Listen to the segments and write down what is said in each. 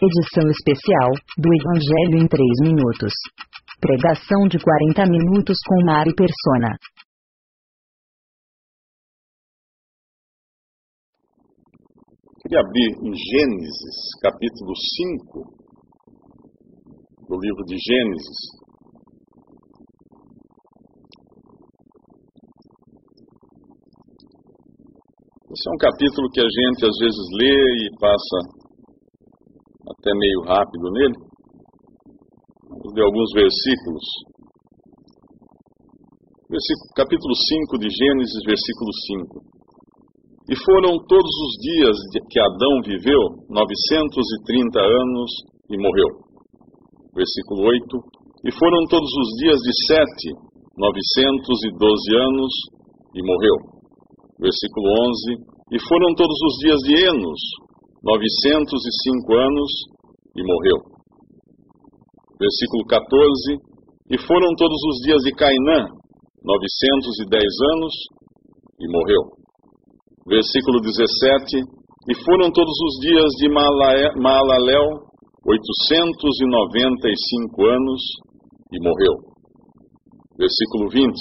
Edição especial do Evangelho em 3 minutos. Pregação de 40 minutos com Mari Persona. Queria abrir em Gênesis, capítulo 5 do livro de Gênesis. Esse é um capítulo que a gente às vezes lê e passa até meio rápido nele. Vamos ler alguns versículos. Versículo, capítulo 5 de Gênesis, versículo 5. E foram todos os dias que Adão viveu 930 anos e morreu. Versículo 8. E foram todos os dias de Sete, 912 anos e morreu. Versículo 11. E foram todos os dias de Enos, 905 anos e morreu. Versículo 14: E foram todos os dias de Cainã, 910 anos e morreu. Versículo 17: E foram todos os dias de Maalalel, 895 anos e morreu. Versículo 20: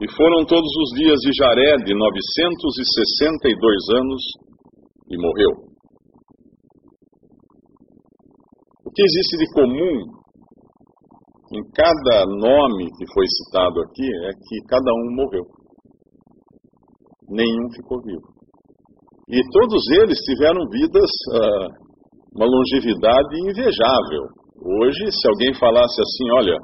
E foram todos os dias de Jared, 962 anos e morreu. O que existe de comum em cada nome que foi citado aqui é que cada um morreu. Nenhum ficou vivo. E todos eles tiveram vidas, uh, uma longevidade invejável. Hoje, se alguém falasse assim, olha,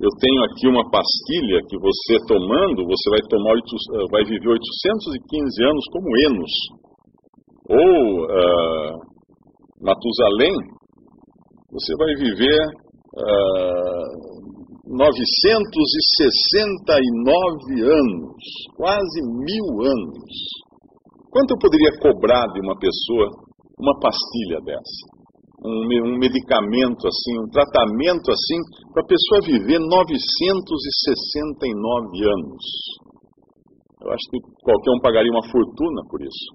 eu tenho aqui uma pastilha que você tomando, você vai tomar uh, vai viver 815 anos como Enos. Ou uh, Matusalém, você vai viver uh, ah, 969 anos, quase mil anos. Quanto eu poderia cobrar de uma pessoa uma pastilha dessa? Um, um medicamento assim, um tratamento assim, para a pessoa viver 969 anos. Eu acho que qualquer um pagaria uma fortuna por isso.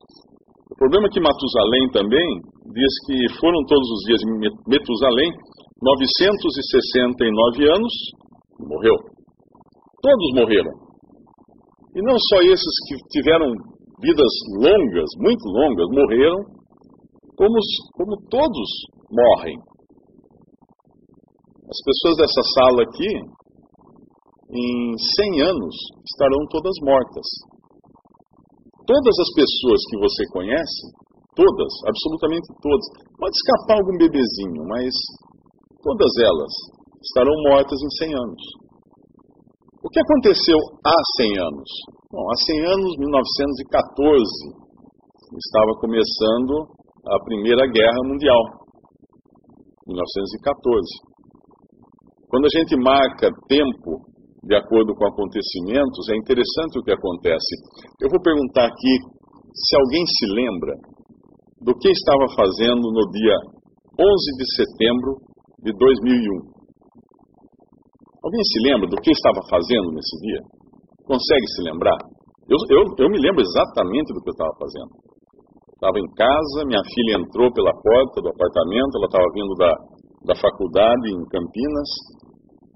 O problema é que Matusalém também diz que foram todos os dias de Metusalém 969 anos e morreu. Todos morreram. E não só esses que tiveram vidas longas, muito longas, morreram, como, como todos morrem. As pessoas dessa sala aqui, em 100 anos, estarão todas mortas. Todas as pessoas que você conhece, todas, absolutamente todas, pode escapar algum bebezinho, mas todas elas estarão mortas em 100 anos. O que aconteceu há 100 anos? Bom, há 100 anos, 1914, estava começando a Primeira Guerra Mundial. 1914. Quando a gente marca tempo de acordo com acontecimentos, é interessante o que acontece. Eu vou perguntar aqui se alguém se lembra do que estava fazendo no dia 11 de setembro de 2001. Alguém se lembra do que estava fazendo nesse dia? Consegue se lembrar? Eu, eu, eu me lembro exatamente do que eu estava fazendo. Estava em casa, minha filha entrou pela porta do apartamento, ela estava vindo da, da faculdade em Campinas,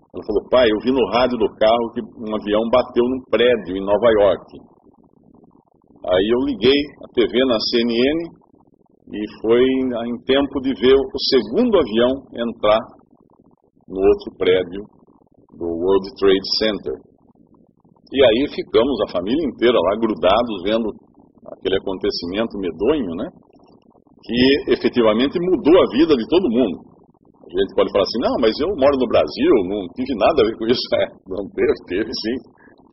ela falou, pai, eu vi no rádio do carro que um avião bateu num prédio em Nova York. Aí eu liguei a TV na CNN e foi em tempo de ver o segundo avião entrar no outro prédio do World Trade Center. E aí ficamos, a família inteira lá, grudados, vendo aquele acontecimento medonho, né? Que efetivamente mudou a vida de todo mundo. A gente pode falar assim, não, mas eu moro no Brasil, não tive nada a ver com isso. É, não teve, teve sim.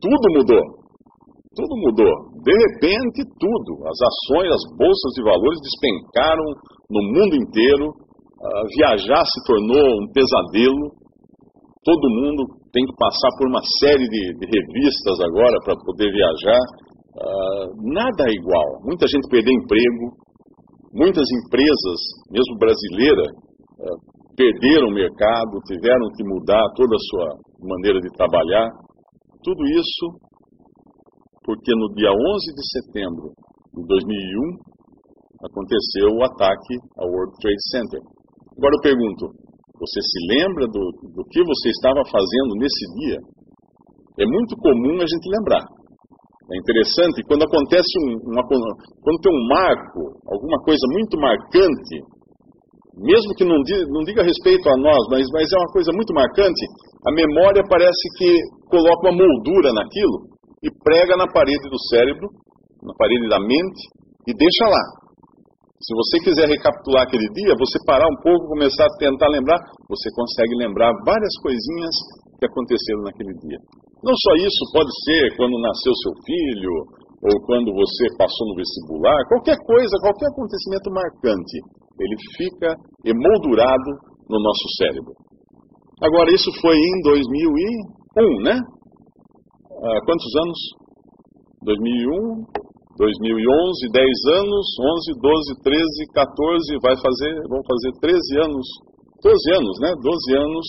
Tudo mudou. Tudo mudou. De repente, tudo. As ações, as bolsas de valores despencaram no mundo inteiro. Uh, viajar se tornou um pesadelo. Todo mundo tem que passar por uma série de, de revistas agora para poder viajar. Uh, nada é igual. Muita gente perdeu emprego. Muitas empresas, mesmo brasileiras, uh, perderam o mercado, tiveram que mudar toda a sua maneira de trabalhar. Tudo isso porque no dia 11 de setembro de 2001 aconteceu o ataque ao World Trade Center. Agora eu pergunto: você se lembra do, do que você estava fazendo nesse dia? É muito comum a gente lembrar. É interessante quando acontece um, uma, quando tem um marco, alguma coisa muito marcante, mesmo que não diga, não diga respeito a nós, mas, mas é uma coisa muito marcante, a memória parece que coloca uma moldura naquilo e prega na parede do cérebro, na parede da mente e deixa lá. Se você quiser recapitular aquele dia, você parar um pouco, começar a tentar lembrar, você consegue lembrar várias coisinhas que aconteceram naquele dia. Não só isso, pode ser quando nasceu seu filho, ou quando você passou no vestibular, qualquer coisa, qualquer acontecimento marcante, ele fica emoldurado no nosso cérebro. Agora, isso foi em 2001, né? Ah, quantos anos? 2001, 2011, 10 anos, 11, 12, 13, 14, vai fazer, vão fazer 13 anos, 12 anos, né? 12 anos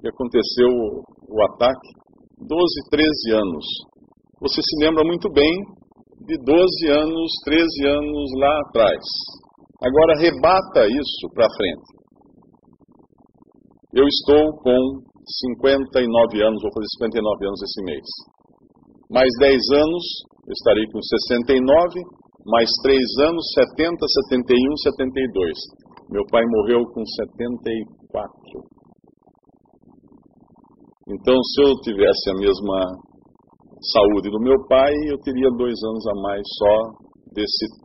que aconteceu o ataque 12, 13 anos. Você se lembra muito bem de 12 anos, 13 anos lá atrás. Agora rebata isso para frente. Eu estou com 59 anos, vou fazer 59 anos esse mês. Mais 10 anos, estarei com 69, mais 3 anos, 70, 71, 72. Meu pai morreu com 74. Então, se eu tivesse a mesma saúde do meu pai, eu teria dois anos a mais só desse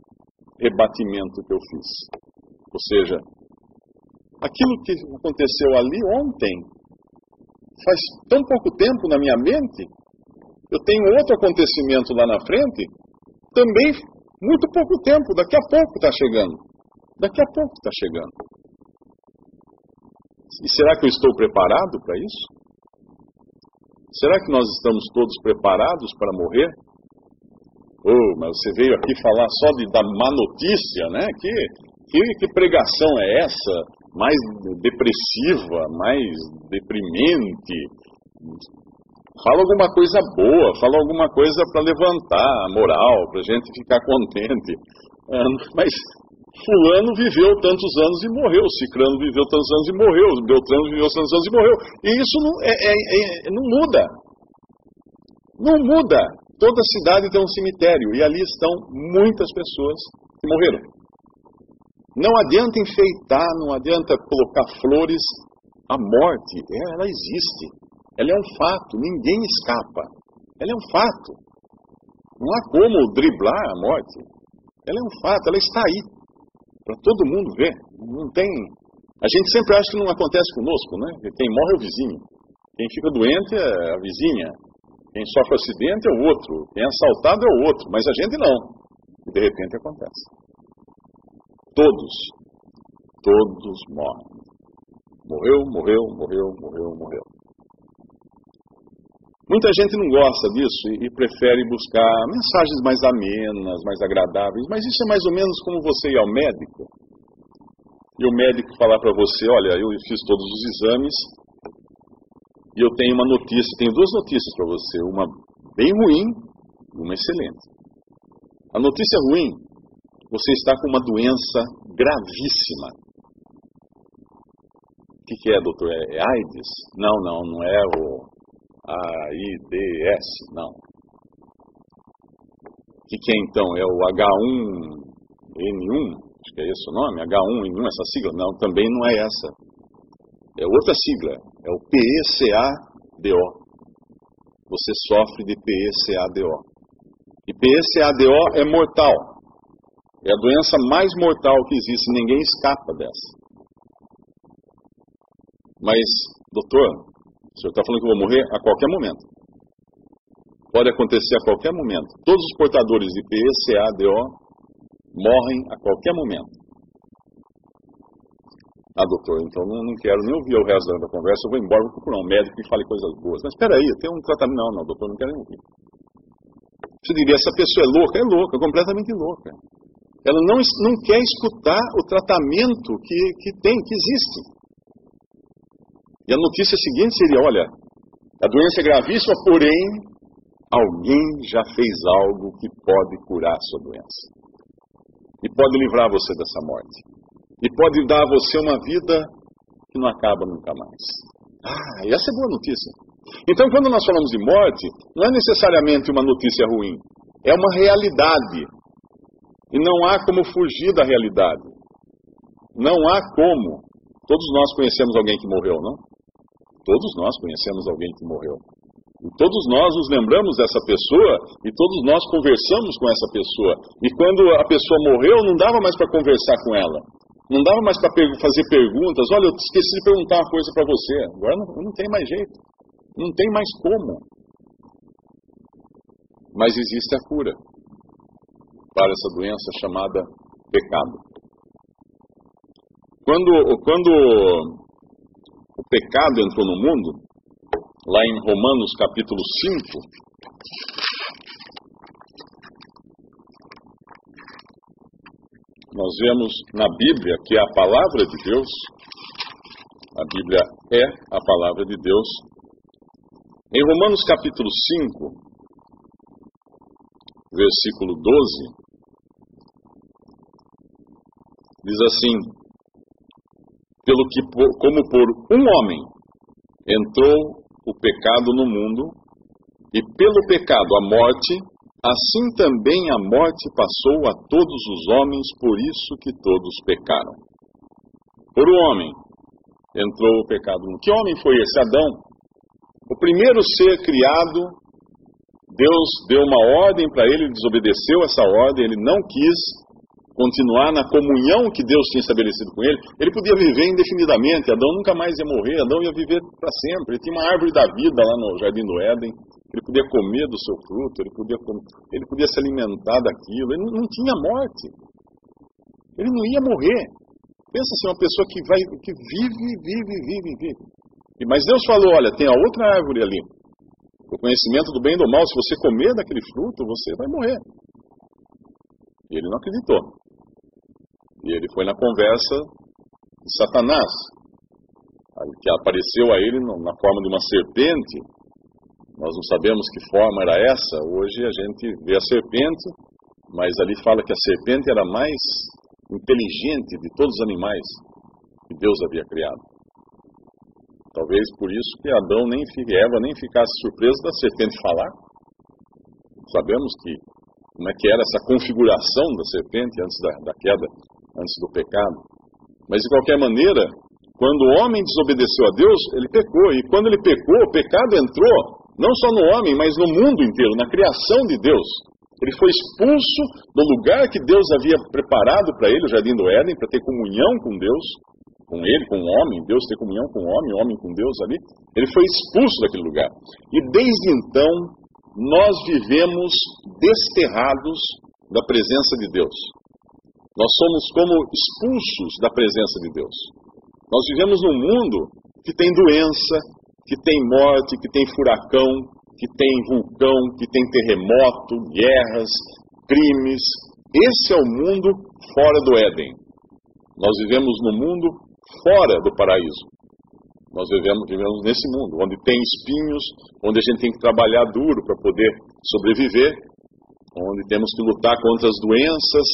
rebatimento que eu fiz. Ou seja, aquilo que aconteceu ali ontem, faz tão pouco tempo na minha mente, eu tenho outro acontecimento lá na frente, também muito pouco tempo, daqui a pouco está chegando. Daqui a pouco está chegando. E será que eu estou preparado para isso? Será que nós estamos todos preparados para morrer? Oh, mas você veio aqui falar só de, da má notícia, né? Que, que, que pregação é essa? Mais depressiva, mais deprimente. Fala alguma coisa boa, fala alguma coisa para levantar a moral, para gente ficar contente. Ah, mas Fulano viveu tantos anos e morreu, Cicrano viveu tantos anos e morreu, Beltrano viveu tantos anos e morreu. E isso não, é, é, é, não muda. Não muda. Toda cidade tem um cemitério e ali estão muitas pessoas que morreram. Não adianta enfeitar, não adianta colocar flores. A morte, ela existe. Ela é um fato, ninguém escapa. Ela é um fato. Não há como driblar a morte. Ela é um fato, ela está aí para todo mundo ver. Não tem. A gente sempre acha que não acontece conosco, né? Quem morre é o vizinho. Quem fica doente é a vizinha. Quem sofre acidente é o outro. Quem é assaltado é o outro. Mas a gente não. E de repente acontece. Todos. Todos morrem. Morreu, morreu, morreu, morreu, morreu. Muita gente não gosta disso e, e, prefere buscar mensagens mais amenas, mais agradáveis, mas isso é mais ou menos como você ir ao médico e o médico falar para você: Olha, eu fiz todos os exames e eu tenho uma notícia, tenho duas notícias para você, uma bem ruim e uma excelente. A notícia ruim, você está com uma doença gravíssima. O que, que é, doutor? É, AIDS? Não, não, não é o AIDS, não. O que, que é então? É o H1N1? Acho que é esse o nome? H1N1, essa sigla? Não, também não é essa. É outra sigla. É o PECADO. Você sofre de PECADO. E PECADO é mortal. É a doença mais mortal que existe. Ninguém escapa dessa. Mas, doutor, o senhor está falando que eu vou morrer a qualquer momento. Pode acontecer a qualquer momento. Todos os portadores de PECADO morrem a qualquer momento. Ah, doutor, então não, não quero nem ouvir o resto da conversa, eu vou embora, vou procurar um médico que fale coisas boas. Mas espera aí, tem um tratamento. Não, não, doutor, não quero nem ouvir. Você diria, essa pessoa é louca? É louca, completamente louca. Ela não, não quer escutar o tratamento que, que tem, que existe. E a notícia seguinte seria: olha, a doença é gravíssima, porém, alguém já fez algo que pode curar a sua doença. E pode livrar você dessa morte. E pode dar a você uma vida que não acaba nunca mais. Ah, essa é boa notícia. Então, quando nós falamos de morte, não é necessariamente uma notícia ruim, é uma realidade. E não há como fugir da realidade. Não há como. Todos nós conhecemos alguém que morreu, não? Todos nós conhecemos alguém que morreu. E todos nós nos lembramos dessa pessoa e todos nós conversamos com essa pessoa. E quando a pessoa morreu, não dava mais para conversar com ela. Não dava mais para fazer perguntas. Olha, eu esqueci de perguntar uma coisa para você. Agora não, não tem mais jeito. Não tem mais como. Mas existe a cura para essa doença chamada pecado. Quando, quando o pecado entrou no mundo, lá em Romanos capítulo 5. Nós vemos na Bíblia que a palavra de Deus, a Bíblia é a palavra de Deus. Em Romanos capítulo 5, versículo 12, diz assim: pelo que como por um homem entrou o pecado no mundo, e pelo pecado a morte, assim também a morte passou a todos os homens, por isso que todos pecaram. Por um homem entrou o pecado. Que homem foi esse? Adão. O primeiro ser criado, Deus deu uma ordem para ele, ele desobedeceu essa ordem, ele não quis continuar na comunhão que Deus tinha estabelecido com ele, ele podia viver indefinidamente. Adão nunca mais ia morrer, Adão ia viver para sempre. Ele tinha uma árvore da vida lá no jardim do Éden, ele podia comer do seu fruto, ele podia, ele podia se alimentar daquilo, ele não, não tinha morte. Ele não ia morrer. Pensa assim, uma pessoa que vai, que vive, vive, vive, vive. E, mas Deus falou: olha, tem a outra árvore ali. O conhecimento do bem e do mal, se você comer daquele fruto, você vai morrer. E ele não acreditou. E ele foi na conversa de Satanás, que apareceu a ele na forma de uma serpente. Nós não sabemos que forma era essa. Hoje a gente vê a serpente, mas ali fala que a serpente era mais inteligente de todos os animais que Deus havia criado. Talvez por isso que Adão nem Eva nem ficasse surpreso da serpente falar. Sabemos que como é que era essa configuração da serpente antes da, da queda antes do pecado. Mas de qualquer maneira, quando o homem desobedeceu a Deus, ele pecou. E quando ele pecou, o pecado entrou não só no homem, mas no mundo inteiro, na criação de Deus. Ele foi expulso do lugar que Deus havia preparado para ele, o jardim do Éden, para ter comunhão com Deus, com ele, com o homem, Deus ter comunhão com o homem, o homem com Deus ali. Ele foi expulso daquele lugar. E desde então, nós vivemos desterrados da presença de Deus. Nós somos como expulsos da presença de Deus. Nós vivemos num mundo que tem doença, que tem morte, que tem furacão, que tem vulcão, que tem terremoto, guerras, crimes. Esse é o mundo fora do Éden. Nós vivemos no mundo fora do paraíso. Nós vivemos, vivemos nesse mundo, onde tem espinhos, onde a gente tem que trabalhar duro para poder sobreviver, onde temos que lutar contra as doenças,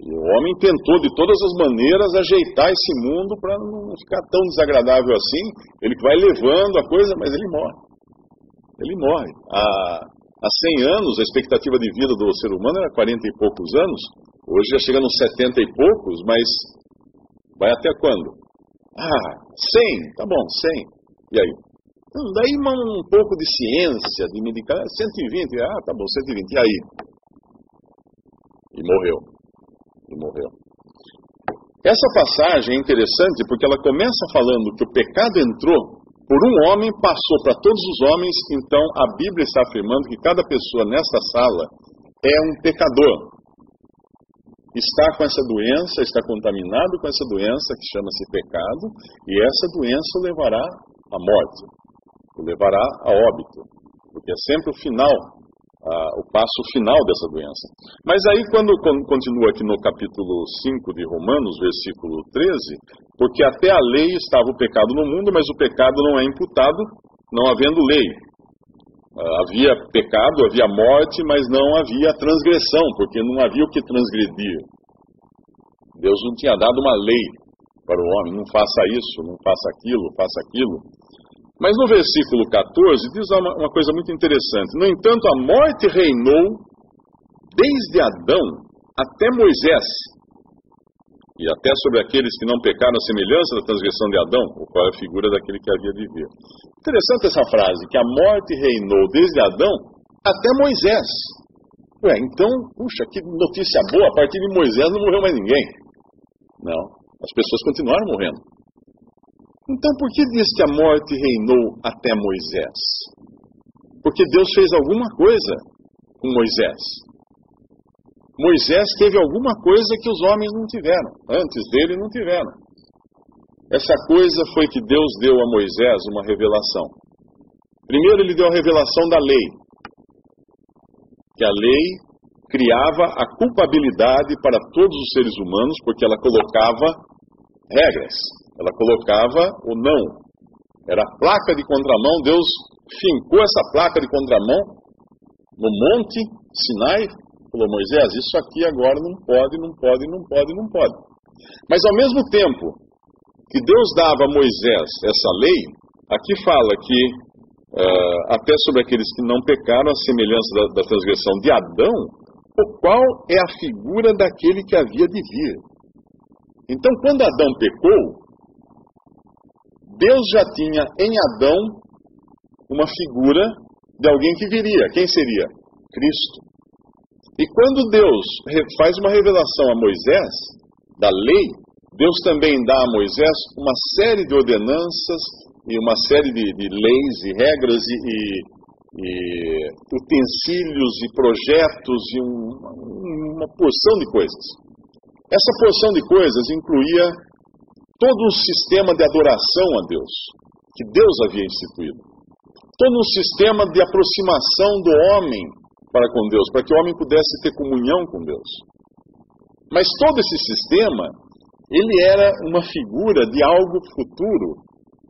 e o homem tentou de todas as maneiras ajeitar esse mundo para não ficar tão desagradável assim. Ele vai levando a coisa, mas ele morre. Ele morre. Há, há 100 anos, a expectativa de vida do ser humano era 40 e poucos anos. Hoje já chega nos 70 e poucos, mas vai até quando? Ah, 100, tá bom, 100. E aí? Hum, daí um pouco de ciência, de medicamento, 120, ah, tá bom, 120. E aí? E morreu e morreu. Essa passagem é interessante porque ela começa falando que o pecado entrou por um homem, passou para todos os homens, então a Bíblia está afirmando que cada pessoa nesta sala é um pecador. Está com essa doença, está contaminado com essa doença que chama-se pecado, e essa doença o levará à morte, o levará a óbito, porque é sempre o final ah, o passo final dessa doença. Mas aí, quando, quando continua aqui no capítulo 5 de Romanos, versículo 13, porque até a lei estava o pecado no mundo, mas o pecado não é imputado, não havendo lei. Ah, havia pecado, havia morte, mas não havia transgressão, porque não havia o que transgredir. Deus não tinha dado uma lei para o homem, não faça isso, não faça aquilo, faça aquilo. Mas no versículo 14 diz uma, uma coisa muito interessante. No entanto, a morte reinou desde Adão até Moisés, e até sobre aqueles que não pecaram a semelhança da transgressão de Adão, o qual é a figura daquele que havia de vir. Interessante essa frase, que a morte reinou desde Adão até Moisés. Ué, então, puxa, que notícia boa, a partir de Moisés não morreu mais ninguém. Não, as pessoas continuaram morrendo. Então, por que diz que a morte reinou até Moisés? Porque Deus fez alguma coisa com Moisés. Moisés teve alguma coisa que os homens não tiveram, antes dele não tiveram. Essa coisa foi que Deus deu a Moisés uma revelação. Primeiro, ele deu a revelação da lei, que a lei criava a culpabilidade para todos os seres humanos, porque ela colocava regras, ela colocava o não. Era a placa de contramão, Deus fincou essa placa de contramão no monte Sinai, falou, Moisés, isso aqui agora não pode, não pode, não pode, não pode. Mas ao mesmo tempo que Deus dava a Moisés essa lei, aqui fala que uh, até sobre aqueles que não pecaram, a semelhança da, da transgressão de Adão, o qual é a figura daquele que havia de vir. Então, quando Adão pecou, Deus já tinha em Adão uma figura de alguém que viria. Quem seria? Cristo. E quando Deus faz uma revelação a Moisés, da lei, Deus também dá a Moisés uma série de ordenanças e uma série de, de leis e regras e, e, e, utensílios e projetos e um, uma porção de coisas. Essa porção de coisas incluía todo um sistema de adoração a Deus, que Deus havia instituído. Todo um sistema de aproximação do homem para com Deus, para que o homem pudesse ter comunhão com Deus. Mas todo esse sistema, ele era uma figura de algo futuro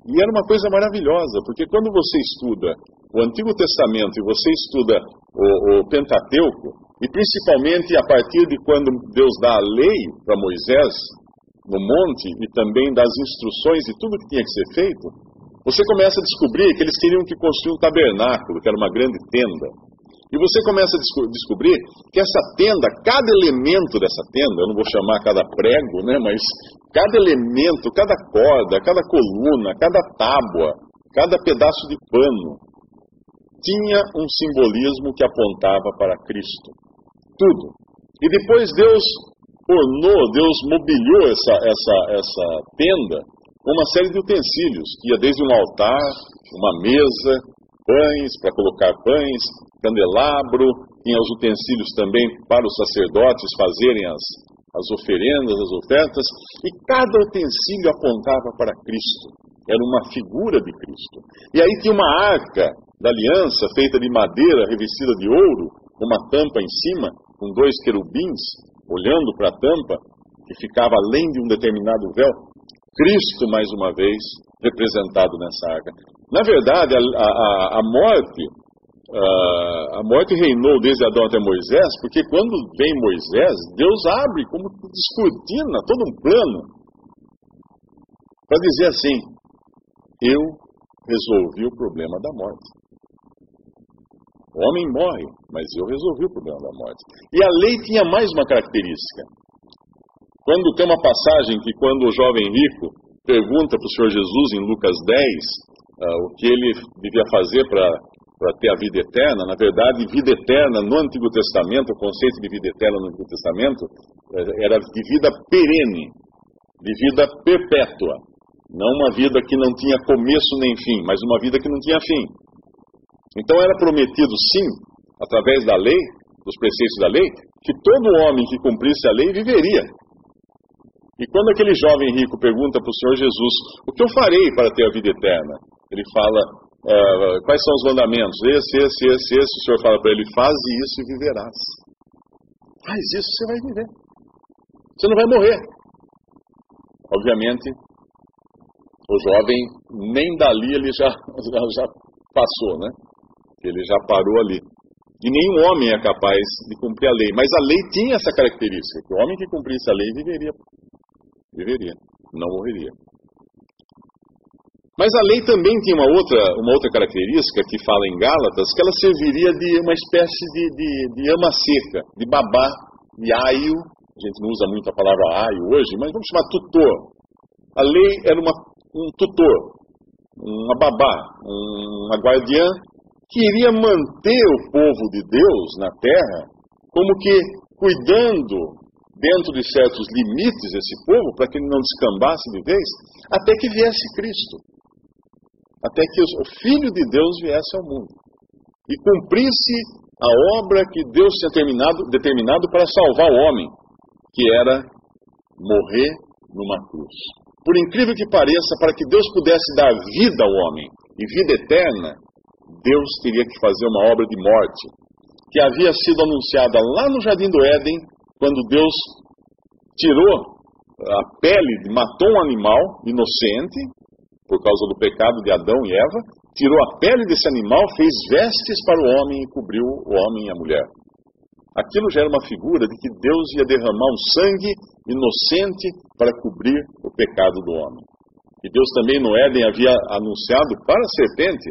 e era uma coisa maravilhosa, porque quando você estuda o Antigo Testamento e você estuda o, o Pentateuco, e principalmente a partir de quando Deus dá a lei para Moisés no monte e também das instruções e tudo que tinha que ser feito, você começa a descobrir que eles queriam que construir um tabernáculo, que era uma grande tenda. E você começa a desco descobrir que essa tenda, cada elemento dessa tenda, eu não vou chamar cada prego, né, mas cada elemento, cada corda, cada coluna, cada tábua, cada pedaço de pano, tinha um simbolismo que apontava para Cristo. Tudo. E depois Deus ornou, Deus mobiliou essa, essa, essa tenda com uma série de utensílios, que ia desde um altar, uma mesa, pães, para colocar pães, candelabro, tinha os utensílios também para os sacerdotes fazerem as, as oferendas, as ofertas, e cada utensílio apontava para Cristo. Era uma figura de Cristo. E aí tinha uma arca da aliança feita de madeira revestida de ouro, uma tampa em cima, com dois querubins olhando para a tampa, que ficava além de um determinado véu. Cristo, mais uma vez, representado nessa arca. Na verdade, a, a, a morte Uh, a morte reinou desde Adão até Moisés, porque quando vem Moisés, Deus abre como descortina todo um plano para dizer assim: eu resolvi o problema da morte. O homem morre, mas eu resolvi o problema da morte. E a lei tinha mais uma característica. Quando tem uma passagem que quando o jovem rico pergunta para o Senhor Jesus em Lucas 10 uh, ah, o que ele devia fazer para ter a vida eterna, na verdade, vida eterna no Antigo Testamento, o conceito de vida eterna no Antigo Testamento eh, era de vida perene, de vida perpétua. Não uma vida que não tinha começo nem fim, mas uma vida que não tinha fim. Então era prometido, sim, através da lei, dos preceitos da lei, que todo homem que cumprisse a lei viveria. E quando aquele jovem rico pergunta para o Senhor Jesus: O que eu farei para ter a vida eterna? Ele fala: Uh, quais são os mandamentos? Esse, esse, esse, esse. O Senhor fala para ele: faz isso e viverás. Faz isso, você vai viver. Você não vai morrer. Obviamente, o jovem, nem dali ele já, já passou, né? Ele já parou ali. E nenhum homem é capaz de cumprir a lei. Mas a lei tinha essa característica: que o homem que cumprisse a lei viveria viveria, não morreria. Mas a lei também tinha uma outra, uma outra característica que fala em Gálatas, que ela serviria de uma espécie de, de, de ama seca, de babá, de aio. A gente não usa muito a palavra aio hoje, mas vamos chamar tutor. A lei era uma, um tutor, uma babá, uma guardiã que iria manter o povo de Deus na terra como que cuidando dentro de certos limites esse povo para que ele não descambasse de vez, até que viesse Cristo até que o Filho de Deus viesse ao mundo e cumprisse a obra que Deus tinha terminado, determinado para salvar o homem, que era morrer numa cruz. Por incrível que pareça, para que Deus pudesse dar vida ao homem e vida eterna, Deus teria que fazer uma obra de morte, que havia sido anunciada lá no Jardim do Éden, quando Deus tirou a pele, matou um animal inocente, por causa do pecado de Adão e Eva, tirou a pele desse animal, fez vestes para o homem e cobriu o homem e a mulher. Aquilo já era uma figura de que Deus ia derramar um sangue inocente para cobrir o pecado do homem. E Deus também no Éden havia anunciado para a serpente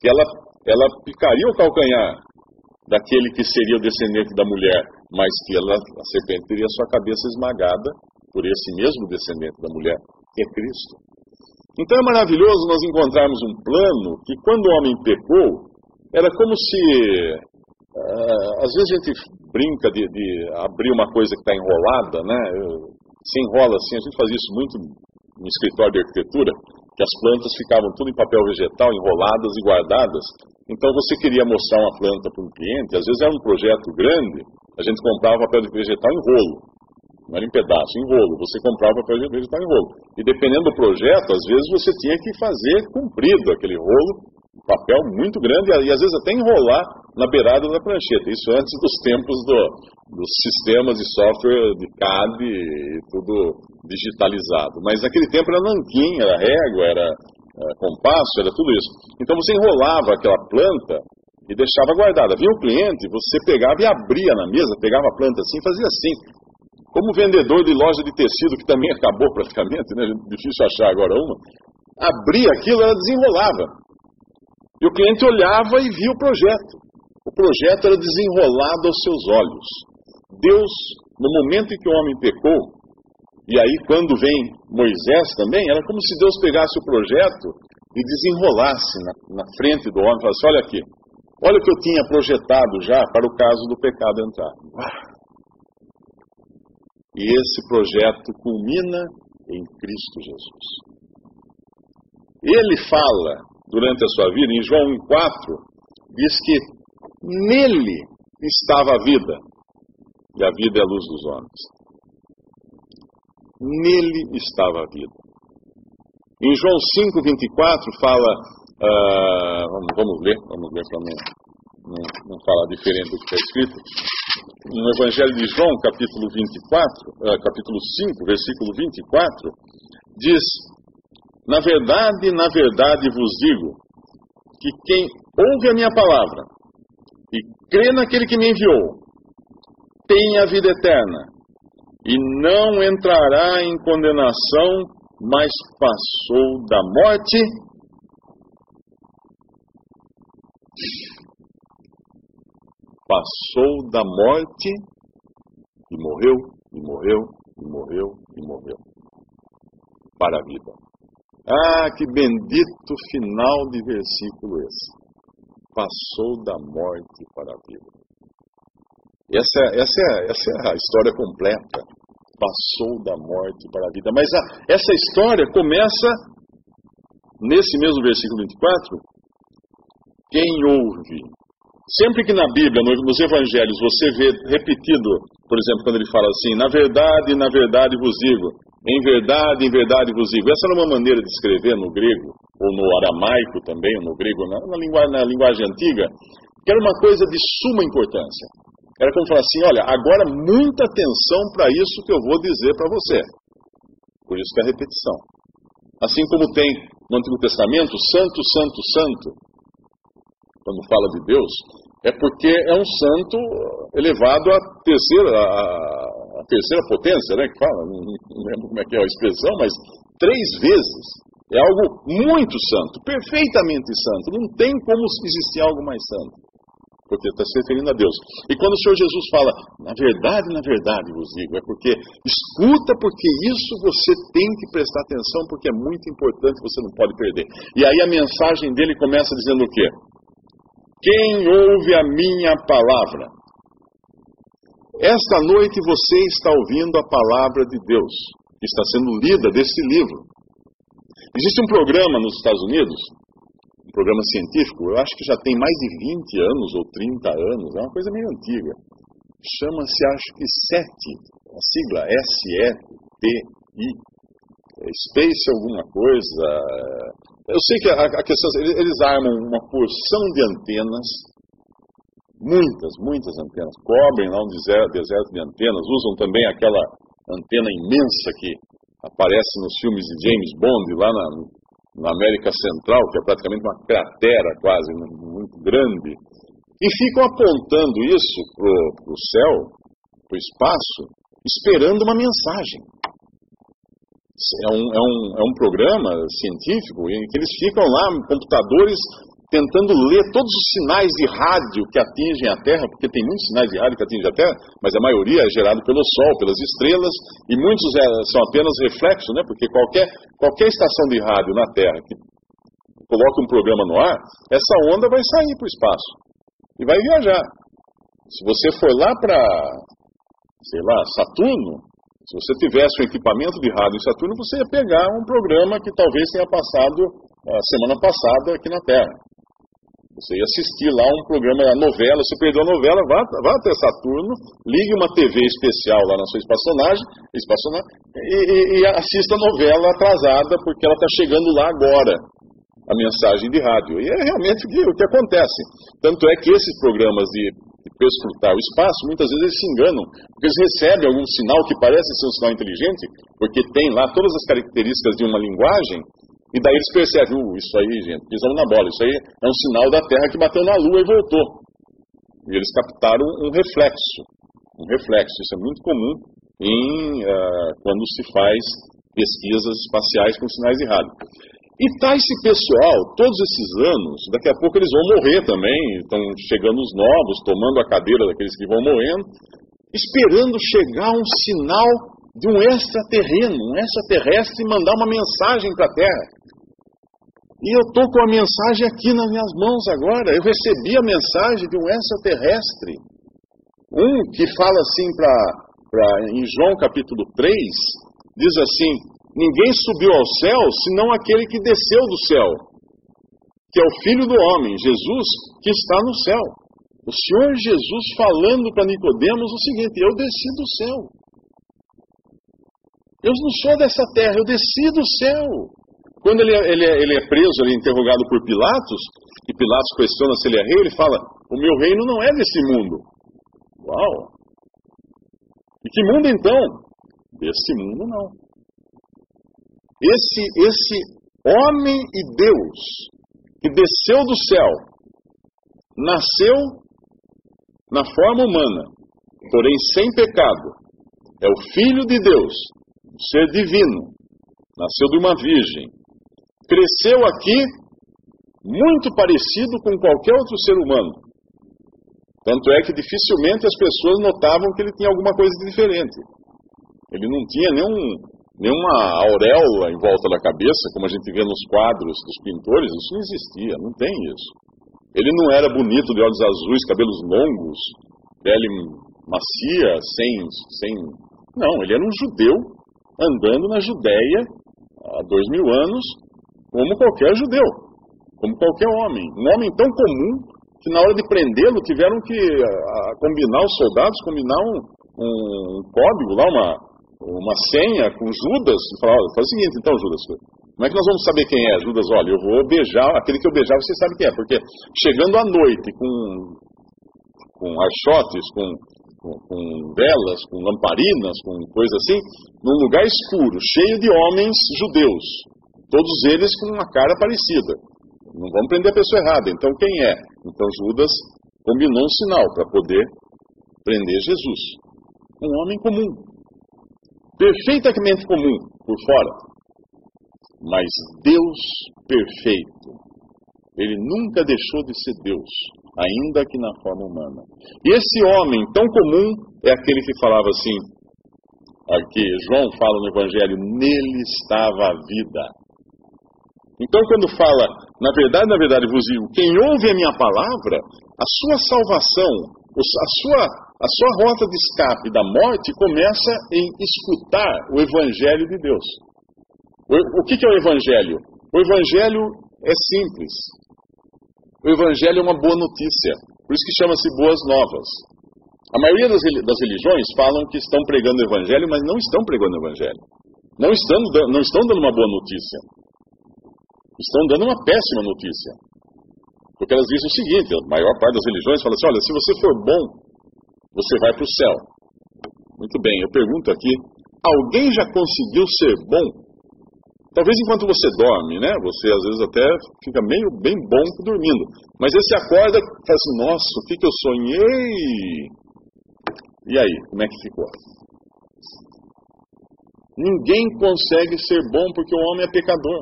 que ela, ela picaria o calcanhar daquele que seria o descendente da mulher, mas que ela, a serpente teria sua cabeça esmagada por esse mesmo descendente da mulher, que é Cristo. Então é maravilhoso nós encontrarmos um plano que, quando o homem pecou, era como se. Uh, às vezes a gente brinca de, de abrir uma coisa que está enrolada, né? Se enrola assim, a gente faz isso muito no escritório de arquitetura, que as plantas ficavam tudo em papel vegetal, enroladas e guardadas. Então você queria mostrar uma planta para um cliente, às vezes era um projeto grande, a gente comprava papel vegetal em rolo não era em pedaço, em rolo. Você comprava papel vegetal em rolo. E dependendo do projeto, às vezes você tinha que fazer comprido aquele rolo, papel muito grande, e às vezes até enrolar na beirada da prancheta. Isso antes dos tempos do, dos sistemas de software de CAD e tudo digitalizado. Mas naquele tempo era nanquim, era régua, era, era compasso, era tudo isso. Então você enrolava aquela planta e deixava guardada. Vinha o cliente, você pegava e abria na mesa, pegava a planta assim, fazia assim. Como vendedor de loja de tecido, que também acabou praticamente, né? difícil achar agora uma, abria aquilo, ela desenrolava. E o cliente olhava e via o projeto. O projeto era desenrolado aos seus olhos. Deus, no momento em que o homem pecou, e aí quando vem Moisés também, era como se Deus pegasse o projeto e desenrolasse na, na frente do homem falasse: Olha aqui, olha o que eu tinha projetado já para o caso do pecado entrar. E esse projeto culmina em Cristo Jesus. Ele fala durante a sua vida, em João 4, diz que nele estava a vida, e a vida é a luz dos homens. Nele estava a vida. Em João 5, 24, fala. Uh, vamos, vamos ler, vamos ler para não, não, não falar diferente do que está escrito no Evangelho de João, capítulo 24, uh, eh, capítulo 5, versículo 24, diz: Na verdade, na verdade vos digo, que quem ouve a minha palavra e crê naquele que me enviou, tem a vida eterna e não entrará em condenação, mas passou da morte passou da morte e morreu, e morreu, e morreu, e morreu para a vida. Ah, que bendito final de versículo esse. Passou da morte para a vida. Essa, essa, essa é a história completa. Passou da morte para a vida. Mas a, essa história começa nesse mesmo versículo 24. Quem ouve Sempre que na Bíblia, nos Evangelhos, você vê repetido, por exemplo, quando ele fala assim, na verdade, na verdade vos digo, em verdade, em verdade vos digo. Essa era uma maneira de escrever no grego, ou no aramaico também, ou no grego, na, na, linguagem, na linguagem antiga, que era uma coisa de suma importância. Era como falar assim, olha, agora muita atenção para isso que eu vou dizer para você. Por isso que é repetição. Assim como tem no Antigo Testamento, santo, santo, santo, quando fala de Deus, é porque é um santo elevado à terceira, à, terceira potência, né, que fala, não lembro como é que é a expressão, mas três vezes. É algo muito santo, perfeitamente santo. Não tem como existir algo mais santo porque está se referindo a Deus. E quando o Senhor Jesus fala, na verdade, na verdade vos digo, é porque escuta, porque isso você tem que prestar atenção, porque é muito importante, você não pode perder. E aí a mensagem dele começa dizendo o quê? Quem ouve a minha palavra? Esta noite você está ouvindo a palavra de Deus, que está sendo lida desse livro. Existe um programa nos Estados Unidos um programa científico, eu acho que já tem mais de 20 anos ou 30 anos, é uma coisa meio antiga. Chama-se, acho que SET, a sigla S-E-T-I, é Space alguma coisa. Eu sei que a, a questão, eles, eles armam uma porção de antenas, muitas, muitas antenas, cobrem lá um deserto, deserto de antenas, usam também aquela antena imensa que aparece nos filmes de James Bond, lá na, na América Central, que é praticamente uma cratera quase, muito grande, e ficam apontando isso para o céu, para o espaço, esperando uma mensagem. É um, é, um, é um programa científico em que eles ficam lá, computadores tentando ler todos os sinais de rádio que atingem a Terra, porque tem muitos sinais de rádio que atingem a Terra, mas a maioria é gerado pelo Sol, pelas estrelas, e muitos é, são apenas reflexos, né? porque qualquer, qualquer estação de rádio na Terra que coloque um programa no ar, essa onda vai sair para o espaço e vai viajar. Se você for lá para, sei lá, Saturno, se você tivesse um equipamento de rádio em Saturno, você ia pegar um programa que talvez tenha passado a semana passada aqui na Terra. Você ia assistir lá um programa, a novela, você perdeu a novela, vá, vá até Saturno, ligue uma TV especial lá na sua espaçonagem, espaçonagem e, e, e assista a novela atrasada, porque ela está chegando lá agora, a mensagem de rádio. E é realmente o que, o que acontece. Tanto é que esses programas de perscrutar o espaço, muitas vezes eles se enganam, porque eles recebem algum sinal que parece ser um sinal inteligente, porque tem lá todas as características de uma linguagem, e daí eles percebem, uh, isso aí, gente, pisamos na bola, isso aí é um sinal da Terra que bateu na Lua e voltou. E eles captaram um reflexo, um reflexo. Isso é muito comum em, uh, quando se faz pesquisas espaciais com sinais de rádio. E tá esse pessoal, todos esses anos, daqui a pouco eles vão morrer também, estão chegando os novos, tomando a cadeira daqueles que vão morrendo, esperando chegar um sinal de um extraterreno, um extraterrestre mandar uma mensagem para a Terra. E eu estou com a mensagem aqui nas minhas mãos agora. Eu recebi a mensagem de um extraterrestre. Um que fala assim para em João capítulo 3, diz assim: Ninguém subiu ao céu senão aquele que desceu do céu, que é o Filho do Homem, Jesus, que está no céu. O Senhor Jesus falando para Nicodemos o seguinte: Eu desci do céu. Eu não sou dessa terra, eu desci do céu. Quando ele, é, ele, é, ele é preso, ele é interrogado por Pilatos, e Pilatos questiona se ele é rei, ele fala: O meu reino não é desse mundo. Uau! E que mundo então? Desse mundo não. Esse, esse homem e Deus que desceu do céu, nasceu na forma humana, porém sem pecado, é o Filho de Deus, ser divino, nasceu de uma virgem, cresceu aqui muito parecido com qualquer outro ser humano. Tanto é que dificilmente as pessoas notavam que ele tinha alguma coisa de diferente. Ele não tinha nenhum, nenhuma auréola em volta da cabeça, como a gente vê nos quadros dos pintores, isso não existia, não tem isso. Ele não era bonito de olhos azuis, cabelos longos, pele macia, sem, sem. Não, ele era um judeu andando na Judéia há dois mil anos, como qualquer judeu, como qualquer homem. Um homem tão comum que na hora de prendê-lo tiveram que a, a, combinar os soldados, combinar um, um, código lá, uma, uma senha com Judas, e falar, faz o seguinte, então Judas, como é que nós vamos saber quem é? Judas, olha, eu vou beijar, aquele que eu beijar você sabe quem é, porque chegando à noite com, com archotes, com, com, com velas, com lamparinas, com coisa assim, num lugar escuro, cheio de homens judeus, Todos eles com uma cara parecida. Não vamos prender a pessoa errada. Então quem é? Então Judas combinou um sinal para poder prender Jesus. Um homem comum. Perfeitamente comum por fora, mas Deus perfeito. Ele nunca deixou de ser Deus, ainda que na forma humana. E esse homem tão comum é aquele que falava assim, aqui João fala no Evangelho, nele estava a vida. Então, quando fala, na verdade, na verdade vos digo, quem ouve a minha palavra, a sua salvação, a sua, a sua rota de escape da morte começa em escutar o Evangelho de Deus. O, que, é o Evangelho? O Evangelho é simples. O Evangelho é uma boa notícia. Por isso que chama-se Boas Novas. A maioria das, das religiões falam que estão pregando o Evangelho, mas não estão pregando o Evangelho. Não estão, não estão dando uma boa notícia. Estão dando uma péssima notícia. Porque elas dizem o seguinte: a maior parte das religiões fala assim: olha, se você for bom, você vai para o céu. Muito bem, eu pergunto aqui: alguém já conseguiu ser bom Talvez enquanto você dorme, né? Você às vezes até fica meio bem bom dormindo. Mas aí você acorda e fala assim, nossa, o que, que eu sonhei? E aí, como é que ficou? Ninguém consegue ser bom porque o homem é pecador.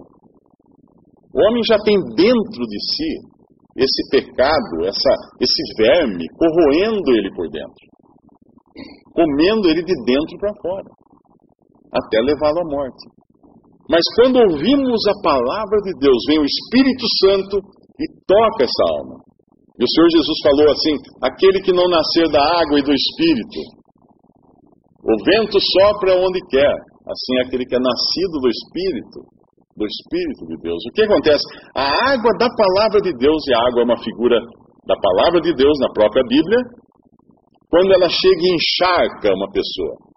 O homem já tem dentro de si esse pecado, essa, esse verme, corroendo ele por dentro, comendo ele de dentro para fora, até levá-lo à morte. Mas quando ouvimos a palavra de Deus, vem o Espírito Santo e toca essa alma. E o Senhor Jesus falou assim: aquele que não nascer da água e do Espírito, o vento sopra onde quer, assim é aquele que é nascido do Espírito, do Espírito de Deus. O que acontece? A água da palavra de Deus, e a água é uma figura da palavra de Deus na própria Bíblia, quando ela chega e encharca uma pessoa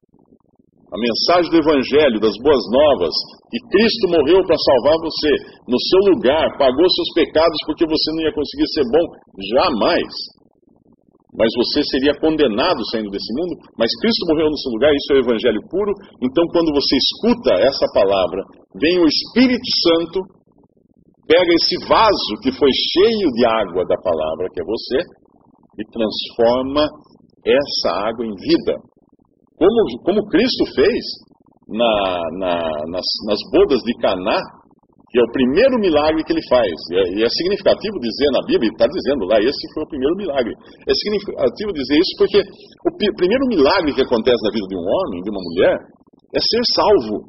a mensagem do Evangelho, das boas novas, que Cristo morreu para salvar você, no seu lugar, pagou seus pecados porque você não ia conseguir ser bom, jamais. Mas você seria condenado saindo desse mundo, mas Cristo morreu no seu lugar, isso é o Evangelho puro. Então, quando você escuta essa palavra, vem o Espírito Santo, pega esse vaso que foi cheio de água da palavra, que é você, e transforma essa água em vida como, como Cristo fez na, na, nas, nas bodas de Caná, que é o primeiro milagre que ele faz. E é, e é significativo dizer na Bíblia, está dizendo lá, esse foi o primeiro milagre. É significativo dizer isso porque o primeiro milagre que acontece na vida de um homem, de uma mulher, é ser salvo.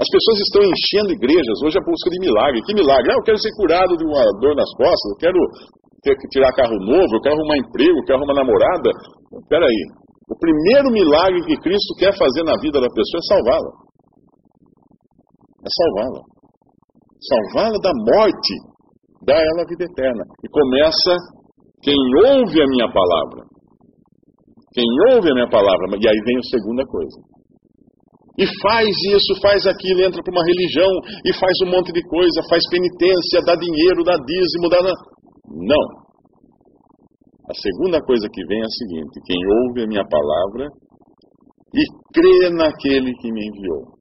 As pessoas estão enchendo igrejas hoje à busca de milagre. Que milagre? Ah, eu quero ser curado de uma dor nas costas, eu quero ter que tirar carro novo, eu quero arrumar emprego, eu quero arrumar namorada. Espera aí, o primeiro milagre que Cristo quer fazer na vida da pessoa é salvá-la. É salvá-la. Salvá-la da morte, dá ela a vida eterna. E começa quem ouve a minha palavra. Quem ouve a minha palavra, e aí vem a segunda coisa. E faz isso, faz aquilo, entra para uma religião e faz um monte de coisa, faz penitência, dá dinheiro, dá dízimo, dá. Não. A segunda coisa que vem é a seguinte: quem ouve a minha palavra e crê naquele que me enviou.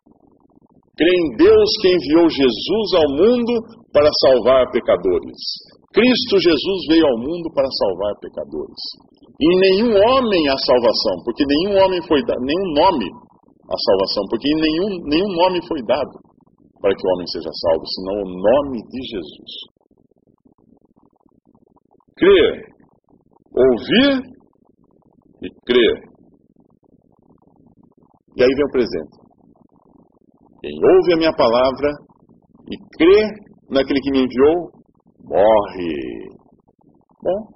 Crê em Deus que enviou Jesus ao mundo para salvar pecadores. Cristo Jesus veio ao mundo para salvar pecadores. E nenhum homem a salvação, porque nenhum homem foi dado, nenhum nome a salvação, porque nenhum, nenhum nome foi dado para que o homem seja salvo, senão o nome de Jesus. Crer ouvir e crer. E aí vem o presente. Quem ouve a minha palavra e crê naquele que me enviou, morre. Bom,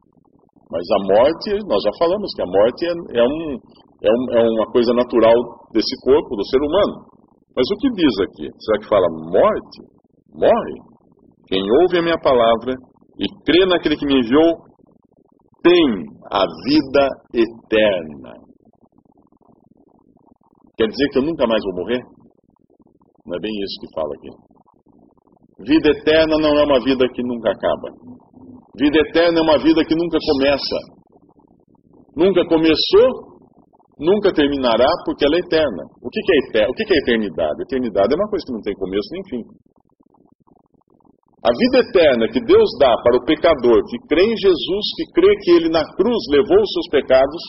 mas a morte, nós já falamos que a morte é, é, um, é, um, é uma coisa natural desse corpo, do ser humano. Mas o que diz aqui? Será que fala morte? Morre. Quem ouve a minha palavra e crê naquele que me enviou, tem a vida eterna. Quer dizer que eu nunca mais vou morrer? Não é bem isso que fala aqui. Vida eterna não é uma vida que nunca acaba. Vida eterna é uma vida que nunca começa. Nunca começou, nunca terminará, porque ela é eterna. O que, é eterno? O que é eternidade? Eternidade é uma coisa que não tem começo nem fim. A vida eterna que Deus dá para o pecador que crê em Jesus, que crê que ele na cruz levou os seus pecados,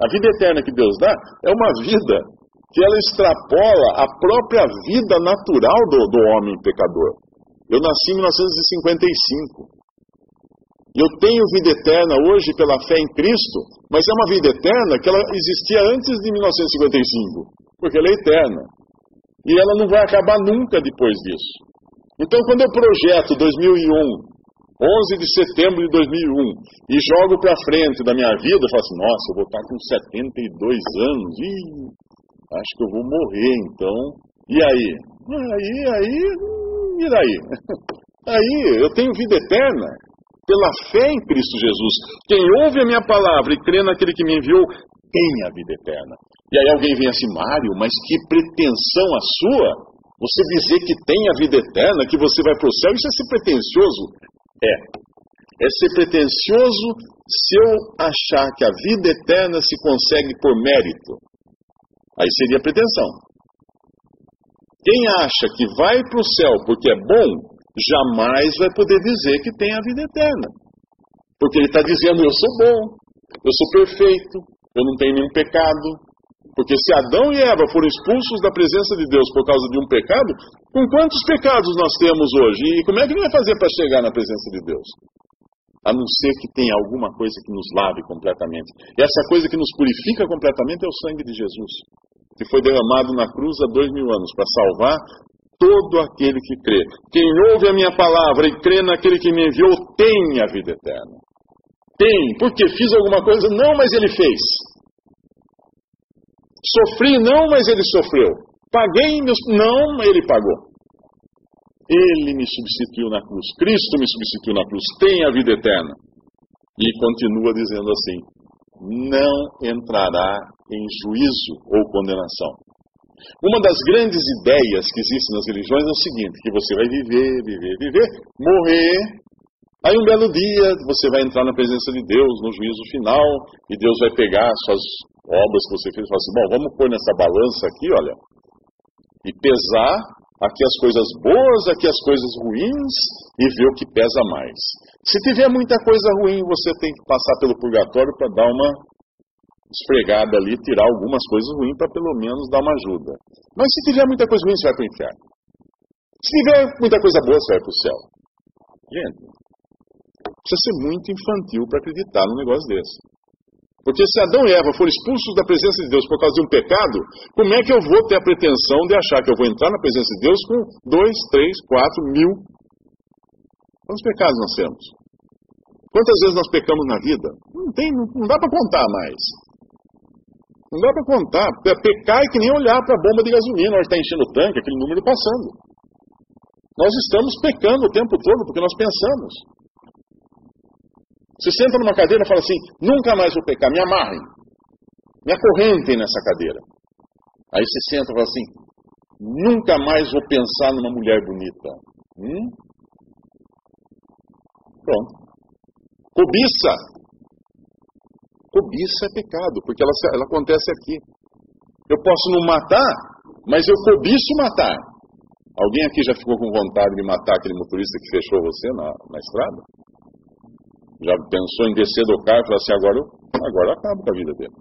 a vida eterna que Deus dá é uma vida que ela extrapola a própria vida natural do, do homem pecador. Eu nasci em 1955. Eu tenho vida eterna hoje pela fé em Cristo, mas é uma vida eterna que ela existia antes de 1955, porque ela é eterna. E ela não vai acabar nunca depois disso. Então, quando eu projeto 2001, 11 de setembro de 2001, e jogo para frente da minha vida, eu falo assim: nossa, eu vou estar com 72 anos, e acho que eu vou morrer então. E aí? Aí, aí, e daí? Aí eu tenho vida eterna pela fé em Cristo Jesus. Quem ouve a minha palavra e crê naquele que me enviou, tem a vida eterna. E aí alguém vem assim, Mário, mas que pretensão a sua? Você dizer que tem a vida eterna, que você vai para o céu, isso é ser pretensioso? É. É ser pretensioso se eu achar que a vida eterna se consegue por mérito. Aí seria pretensão. Quem acha que vai para o céu porque é bom, jamais vai poder dizer que tem a vida eterna. Porque ele está dizendo: eu sou bom, eu sou perfeito, eu não tenho nenhum pecado. Porque se Adão e Eva foram expulsos da presença de Deus por causa de um pecado, com quantos pecados nós temos hoje? E como é que ele vai fazer para chegar na presença de Deus? A não ser que tenha alguma coisa que nos lave completamente. E essa coisa que nos purifica completamente é o sangue de Jesus, que foi derramado na cruz há dois mil anos para salvar todo aquele que crê. Quem ouve a minha palavra e crê naquele que me enviou tem a vida eterna. Tem. Porque fiz alguma coisa? Não, mas ele fez. Sofri? Não, mas ele sofreu. Paguei? Não, ele pagou. Ele me substituiu na cruz. Cristo me substituiu na cruz. Tem a vida eterna. E continua dizendo assim: não entrará em juízo ou condenação. Uma das grandes ideias que existem nas religiões é o seguinte: que você vai viver, viver, viver, morrer. Aí um belo dia você vai entrar na presença de Deus no juízo final e Deus vai pegar suas obras que você fez e falar assim: bom, vamos pôr nessa balança aqui, olha, e pesar aqui as coisas boas, aqui as coisas ruins e ver o que pesa mais. Se tiver muita coisa ruim, você tem que passar pelo purgatório para dar uma esfregada ali, tirar algumas coisas ruins para pelo menos dar uma ajuda. Mas se tiver muita coisa ruim, você vai para o inferno. Se tiver muita coisa boa, você vai para o céu. Gente, precisa ser muito infantil para acreditar num negócio desse. Porque se Adão e Eva foram expulsos da presença de Deus por causa de um pecado, como é que eu vou ter a pretensão de achar que eu vou entrar na presença de Deus com dois, três, quatro mil? Quantos pecados nós temos? Quantas vezes nós pecamos na vida? Não, tem, não dá para contar mais. Não dá para contar. Pecar é que nem olhar para a bomba de gasolina, onde está enchendo o tanque, aquele número passando. Nós estamos pecando o tempo todo porque nós pensamos. Você senta numa cadeira e fala assim: nunca mais vou pecar, me amarrem, me acorrentem nessa cadeira. Aí você senta e fala assim: nunca mais vou pensar numa mulher bonita. Hum? Pronto. Cobiça. Cobiça é pecado, porque ela, ela acontece aqui. Eu posso não matar, mas eu cobiço matar. Alguém aqui já ficou com vontade de matar aquele motorista que fechou você na, na estrada? Já pensou em descer do carro e falar assim, agora eu, agora eu acabo com a vida dele?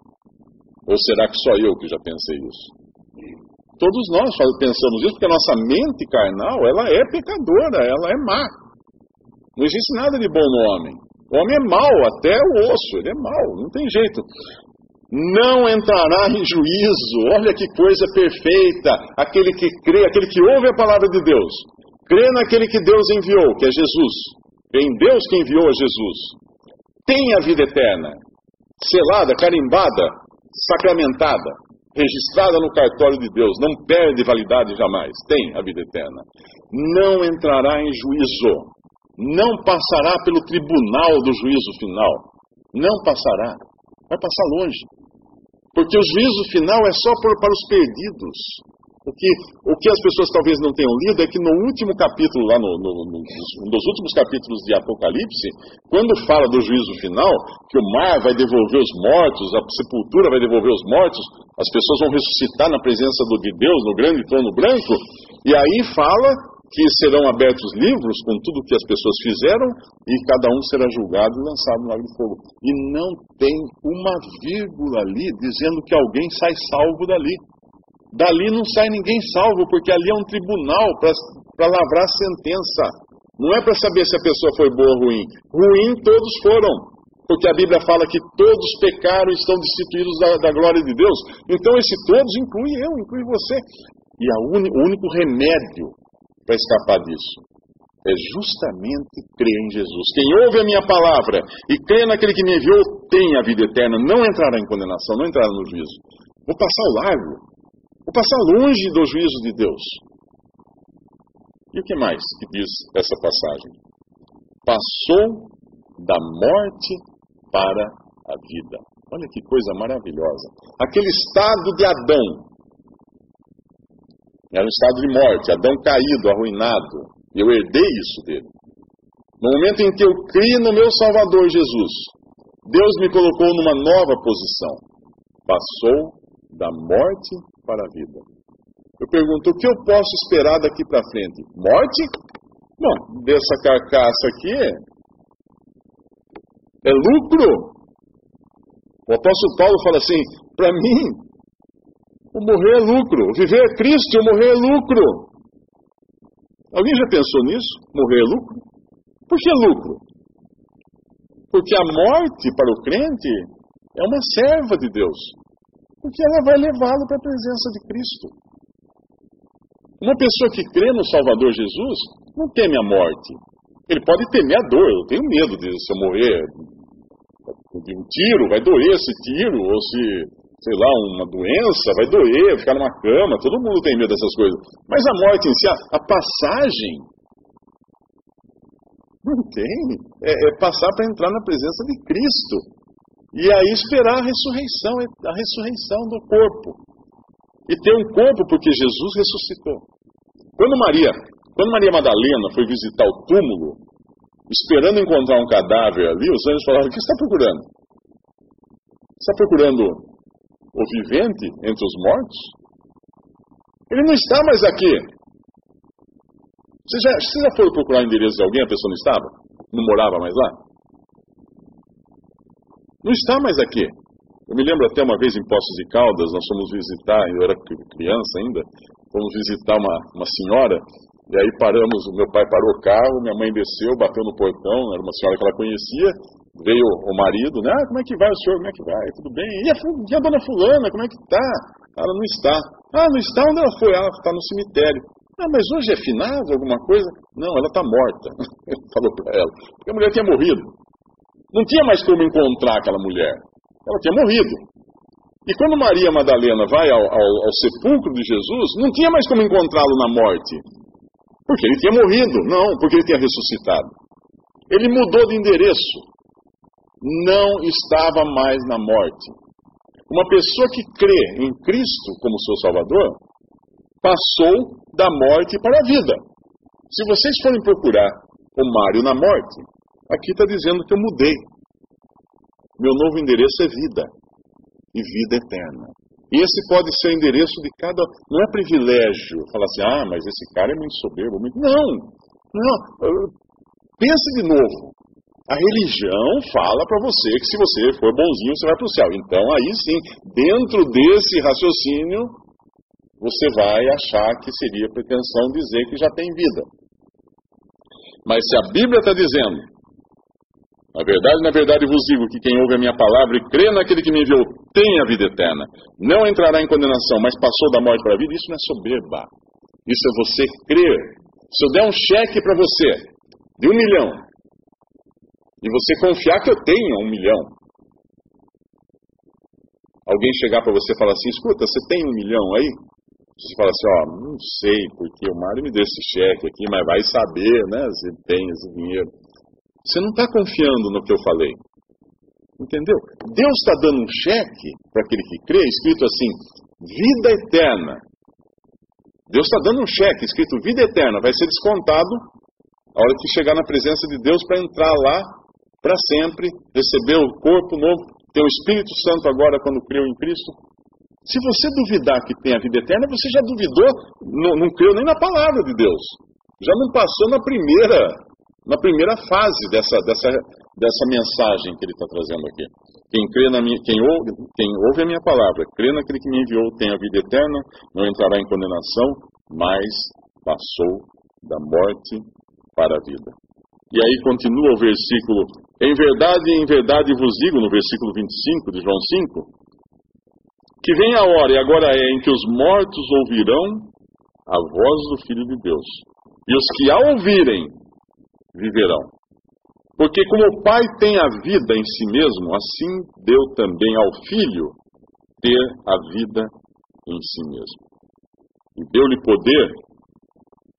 Ou será que só eu que já pensei isso? Todos nós pensamos isso porque a nossa mente carnal, ela é pecadora, ela é má. Não existe nada de bom no homem. O homem é mau, até o osso, ele é mau, não tem jeito. Não entrará em juízo, olha que coisa perfeita. Aquele que crê, aquele que ouve a palavra de Deus, crê naquele que Deus enviou, que é Jesus. Em Deus que enviou a Jesus. Tem a vida eterna, selada, carimbada, sacramentada, registrada no cartório de Deus, não perde validade jamais. Tem a vida eterna. Não entrará em juízo não passará pelo tribunal do juízo final. Não passará. Vai passar longe. Porque o juízo final é só por, para os perdidos. O que, o que as pessoas talvez não tenham lido é que no último capítulo, lá no, no, no, um dos últimos capítulos de Apocalipse, quando fala do juízo final, que o mar vai devolver os mortos, a sepultura vai devolver os mortos, as pessoas vão ressuscitar na presença do, de Deus, no grande trono branco, e aí fala que serão abertos livros com tudo o que as pessoas fizeram e cada um será julgado e lançado no lago de fogo. E não tem uma vírgula ali dizendo que alguém sai salvo dali. Dali não sai ninguém salvo, porque ali é um tribunal para lavrar sentença. Não é para saber se a pessoa foi boa ou ruim. Ruim todos foram, porque a Bíblia fala que todos pecaram e estão destituídos da, da glória de Deus. Então esse todos inclui eu, inclui você. E uni, o único remédio para escapar disso é justamente crer em Jesus. Quem ouve a minha palavra e crê naquele que me enviou tem a vida eterna, não entrará em condenação, não entrará no juízo. Vou passar o largo, passar longe do juízo de Deus. E o que mais que diz essa passagem? Passou da morte para a vida. Olha que coisa maravilhosa. Aquele estado de Adão. Era um estado de morte, Adão caído, arruinado, eu herdei isso dele. No momento em que eu criei no meu Salvador Jesus, Deus me colocou numa nova posição. Passou da morte para a vida. Eu pergunto, o que eu posso esperar daqui para frente? Morte? Bom, dessa carcaça aqui é lucro. O apóstolo Paulo fala assim: para mim, o morrer é lucro, viver é Cristo, o morrer é lucro. Alguém já pensou nisso? Morrer é lucro? Por que lucro? Porque a morte para o crente é uma serva de Deus. Porque ela vai levá-lo para a presença de Cristo. Uma pessoa que crê no Salvador Jesus não teme a morte. Ele pode temer a dor. Eu tenho medo de se eu morrer de um tiro, vai doer esse tiro, ou se sei lá, uma doença, vai doer, ficar numa cama, todo mundo tem medo dessas coisas. Mas a morte em si, a, a passagem, não tem. É, é passar para entrar na presença de Cristo. E aí esperar a ressurreição, a ressurreição do corpo. E ter um corpo porque Jesus ressuscitou. Quando Maria, quando Maria Madalena foi visitar o túmulo, esperando encontrar um cadáver ali, os anjos falaram: O que você está procurando? Você está procurando o vivente entre os mortos? Ele não está mais aqui. Você já, você já foi procurar o endereço de alguém, a pessoa não estava? Não morava mais lá? Não está mais aqui. Eu me lembro até uma vez em Poços de Caldas, nós fomos visitar, eu era criança ainda, fomos visitar uma, uma senhora, e aí paramos, o meu pai parou o carro, minha mãe desceu, bateu no portão, era uma senhora que ela conhecia, veio o marido, né? Ah, como é que vai o senhor? Como é que vai? Tudo bem? E a, e a dona fulana, como é que está? Ela não está. Ah, não está? Onde ela foi? Ela está no cemitério. Ah, mas hoje é finado, alguma coisa? Não, ela está morta. Falou para ela. Porque a mulher tinha morrido. Não tinha mais como encontrar aquela mulher. Ela tinha morrido. E quando Maria Madalena vai ao, ao, ao sepulcro de Jesus, não tinha mais como encontrá-lo na morte. Porque ele tinha morrido. Não, porque ele tinha ressuscitado. Ele mudou de endereço não estava mais na morte. Uma pessoa que crê em Cristo como seu Salvador passou da morte para a vida. Se vocês forem procurar o Mário na morte, aqui está dizendo que eu mudei. Meu novo endereço é vida e vida eterna. E esse pode ser o endereço de cada. Não é privilégio falar assim, ah, mas esse cara é muito soberbo. Muito... Não, não. Pense de novo. A religião fala para você que se você for bonzinho, você vai para o céu. Então, aí sim, dentro desse raciocínio, você vai achar que seria pretensão dizer que já tem vida. Mas se a Bíblia está dizendo, na verdade, na verdade vos digo que quem ouve a minha palavra e crê naquele que me enviou tem a vida eterna. Não entrará em condenação, mas passou da morte para a vida. Isso não é soberba. Isso é você crer. Se eu der um cheque para você de um milhão, e você confiar que eu tenho um milhão. Alguém chegar para você e falar assim: escuta, você tem um milhão aí? Você fala assim: ó, não sei, porque o Mário me deu esse cheque aqui, mas vai saber, né, se tem esse dinheiro. Você não está confiando no que eu falei. Entendeu? Deus está dando um cheque para aquele que crê, escrito assim: vida eterna. Deus está dando um cheque escrito vida eterna, vai ser descontado a hora que chegar na presença de Deus para entrar lá para sempre, recebeu o corpo novo, tem o Espírito Santo agora quando creu em Cristo. Se você duvidar que tem a vida eterna, você já duvidou, não, não creu nem na palavra de Deus. Já não passou na primeira, na primeira fase dessa, dessa, dessa mensagem que ele está trazendo aqui. Quem, crê na minha, quem, ouve, quem ouve a minha palavra, crê naquele que me enviou, tem a vida eterna, não entrará em condenação, mas passou da morte para a vida. E aí continua o versículo: Em verdade, em verdade vos digo, no versículo 25 de João 5, que vem a hora, e agora é, em que os mortos ouvirão a voz do Filho de Deus. E os que a ouvirem viverão. Porque como o Pai tem a vida em si mesmo, assim deu também ao Filho ter a vida em si mesmo. E deu-lhe poder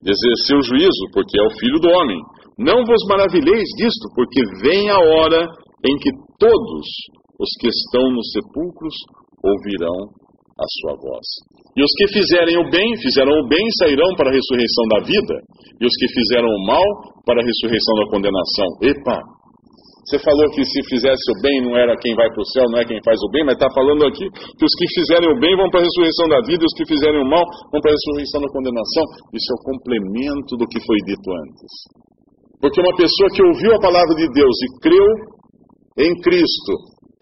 de exercer o juízo, porque é o Filho do homem. Não vos maravilheis disto, porque vem a hora em que todos os que estão nos sepulcros ouvirão a sua voz. E os que fizerem o bem, fizeram o bem, sairão para a ressurreição da vida. E os que fizeram o mal, para a ressurreição da condenação. Epa! Você falou que se fizesse o bem não era quem vai para o céu, não é quem faz o bem, mas está falando aqui que os que fizerem o bem vão para a ressurreição da vida e os que fizerem o mal vão para a ressurreição da condenação. Isso é o complemento do que foi dito antes. Porque uma pessoa que ouviu a palavra de Deus e creu em Cristo,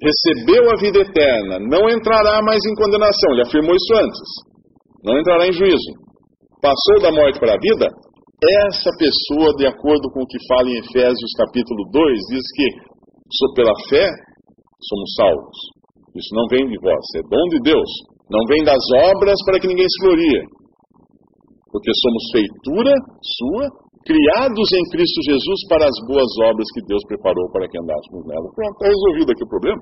recebeu a vida eterna, não entrará mais em condenação. Ele afirmou isso antes. Não entrará em juízo. Passou da morte para a vida, essa pessoa, de acordo com o que fala em Efésios capítulo 2, diz que sou pela fé somos salvos. Isso não vem de vós, é dom de Deus. Não vem das obras para que ninguém se glorie. Porque somos feitura sua, criados em Cristo Jesus para as boas obras que Deus preparou para que andássemos nela. Pronto, está resolvido aqui o problema.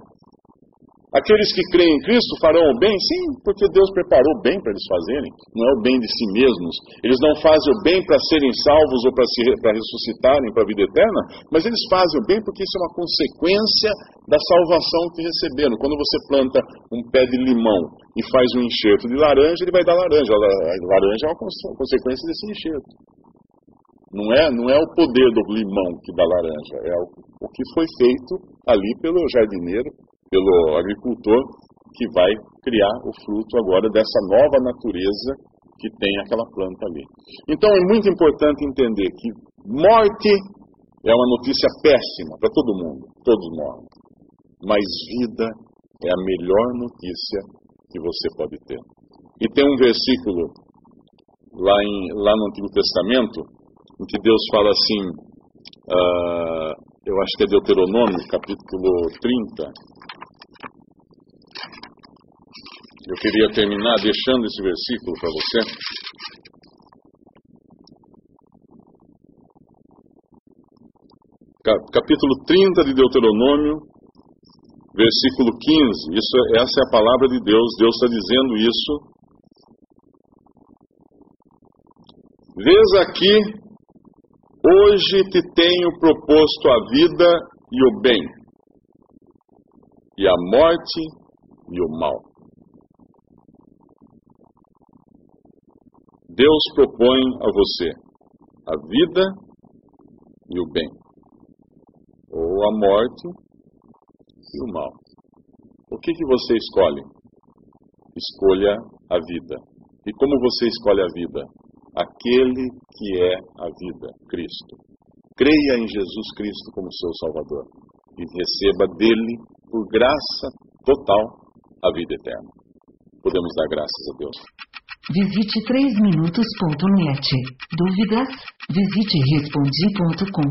Aqueles que creem em Cristo farão o bem? Sim, porque Deus preparou o bem para eles fazerem. Não é o bem de si mesmos. Eles não fazem o bem para serem salvos ou para, se, para ressuscitarem para a vida eterna, mas eles fazem o bem porque isso é uma consequência da salvação que receberam. Quando você planta um pé de limão e faz um enxerto de laranja, ele vai dar laranja. A laranja é uma consequência desse enxerto. Não é, não é o poder do limão que dá laranja, é o, o que foi feito ali pelo jardineiro, pelo agricultor, que vai criar o fruto agora dessa nova natureza que tem aquela planta ali. Então é muito importante entender que morte é uma notícia péssima para todo mundo, todos morrem. Mas vida é a melhor notícia que você pode ter. E tem um versículo lá, em, lá no Antigo Testamento em que Deus fala assim, uh, eu acho que é Deuteronômio, capítulo 30. Eu queria terminar deixando esse versículo para você. Capítulo 30 de Deuteronômio, versículo 15. Isso, é, essa é a palavra de Deus. Deus está dizendo isso. Vês aqui Hoje te tenho proposto a vida e o bem, e a morte e o mal. Deus propõe a você a vida e o bem, ou a morte e o mal. O que, que você escolhe? Escolha a vida. E como você escolhe a vida? Aquele que é a vida, Cristo. Creia em Jesus Cristo como seu Salvador e receba dele, por graça total, a vida eterna. Podemos dar graças a Deus. Visite 3minutos.net. Dúvidas? Visite respondi.com.br.